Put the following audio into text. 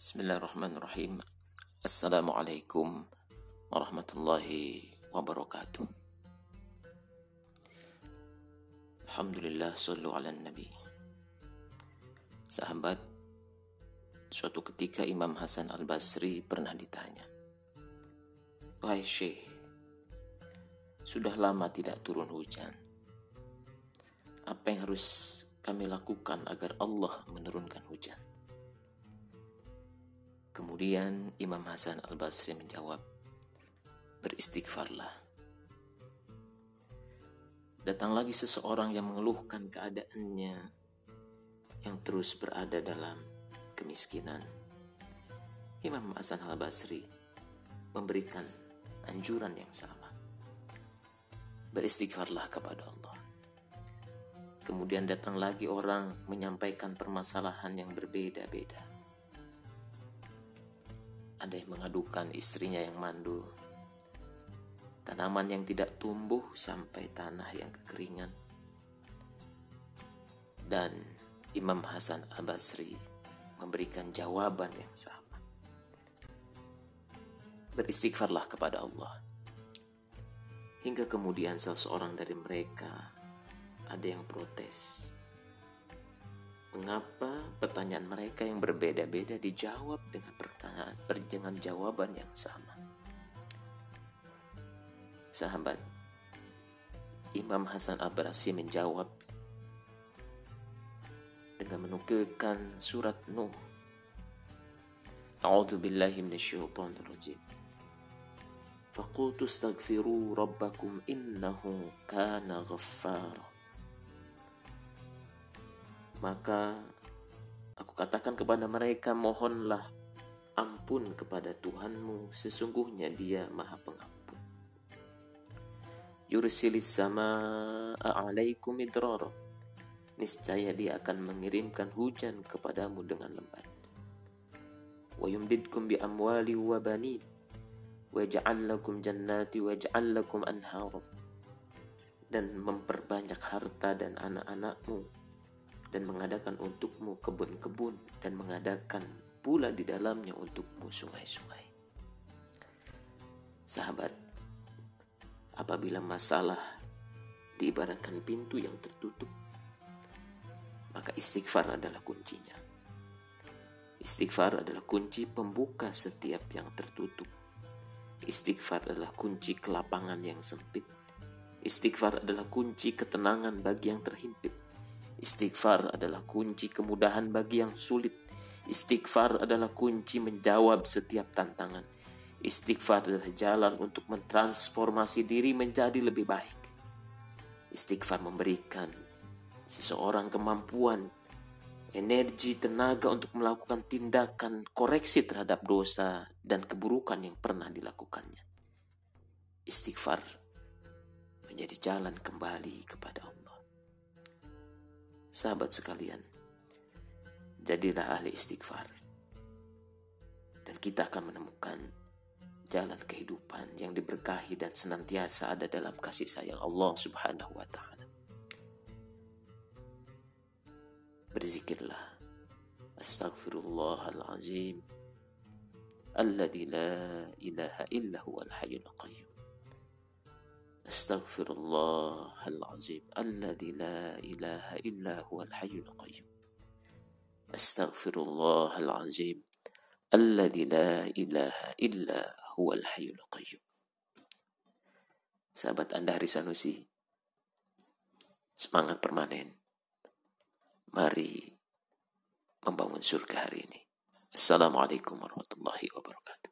Bismillahirrahmanirrahim. Assalamualaikum warahmatullahi wabarakatuh. Alhamdulillah sallu ala nabi. Sahabat, suatu ketika Imam Hasan al-Basri pernah ditanya. Wahai Syekh, sudah lama tidak turun hujan. Apa yang harus kami lakukan agar Allah menurunkan hujan? Kemudian Imam Hasan al-Basri menjawab, beristighfarlah. Datang lagi seseorang yang mengeluhkan keadaannya yang terus berada dalam kemiskinan. Imam Hasan al-Basri memberikan anjuran yang sama. Beristighfarlah kepada Allah. Kemudian datang lagi orang menyampaikan permasalahan yang berbeda-beda. Ada yang mengadukan istrinya yang mandul, tanaman yang tidak tumbuh sampai tanah yang kekeringan. Dan Imam Hasan al-Basri memberikan jawaban yang sama. Beristighfarlah kepada Allah. Hingga kemudian salah seorang dari mereka ada yang protes. Mengapa pertanyaan mereka yang berbeda-beda dijawab dengan pertanyaan dengan jawaban yang sama? Sahabat, Imam Hasan Abrasi menjawab dengan menukilkan surat Nuh. A'udzu billahi minasyaitonir rajim. فقلت استغفروا ربكم إنه كان غفارا maka aku katakan kepada mereka, mohonlah ampun kepada Tuhanmu, sesungguhnya dia maha pengampun. Yursilis sama alaikum idrara. Niscaya dia akan mengirimkan hujan kepadamu dengan lebat. Wa yumdidkum bi amwali wa banin. Wa ja'al lakum jannati wa ja'al lakum anhara. Dan memperbanyak harta dan anak-anakmu dan mengadakan untukmu kebun-kebun dan mengadakan pula di dalamnya untukmu sungai-sungai. Sahabat, apabila masalah diibaratkan pintu yang tertutup, maka istighfar adalah kuncinya. Istighfar adalah kunci pembuka setiap yang tertutup. Istighfar adalah kunci kelapangan yang sempit. Istighfar adalah kunci ketenangan bagi yang terhimpit. Istighfar adalah kunci kemudahan bagi yang sulit. Istighfar adalah kunci menjawab setiap tantangan. Istighfar adalah jalan untuk mentransformasi diri menjadi lebih baik. Istighfar memberikan seseorang kemampuan, energi, tenaga untuk melakukan tindakan koreksi terhadap dosa dan keburukan yang pernah dilakukannya. Istighfar menjadi jalan kembali kepada Allah. Sahabat sekalian, jadilah ahli istighfar. Dan kita akan menemukan jalan kehidupan yang diberkahi dan senantiasa ada dalam kasih sayang Allah Subhanahu wa taala. Berzikirlah. Astaghfirullahalazim. Alladzi la ilaha illa huwal hayyul qayyum. Astaghfirullahalazim alladzi la ilaha illa huwal hayyul qayyum. Astaghfirullahalazim alladzi la ilaha illa huwal hayyul qayyum. Sahabat Anda hari Sanusi, semangat permanen. Mari membangun surga hari ini. Assalamualaikum warahmatullahi wabarakatuh.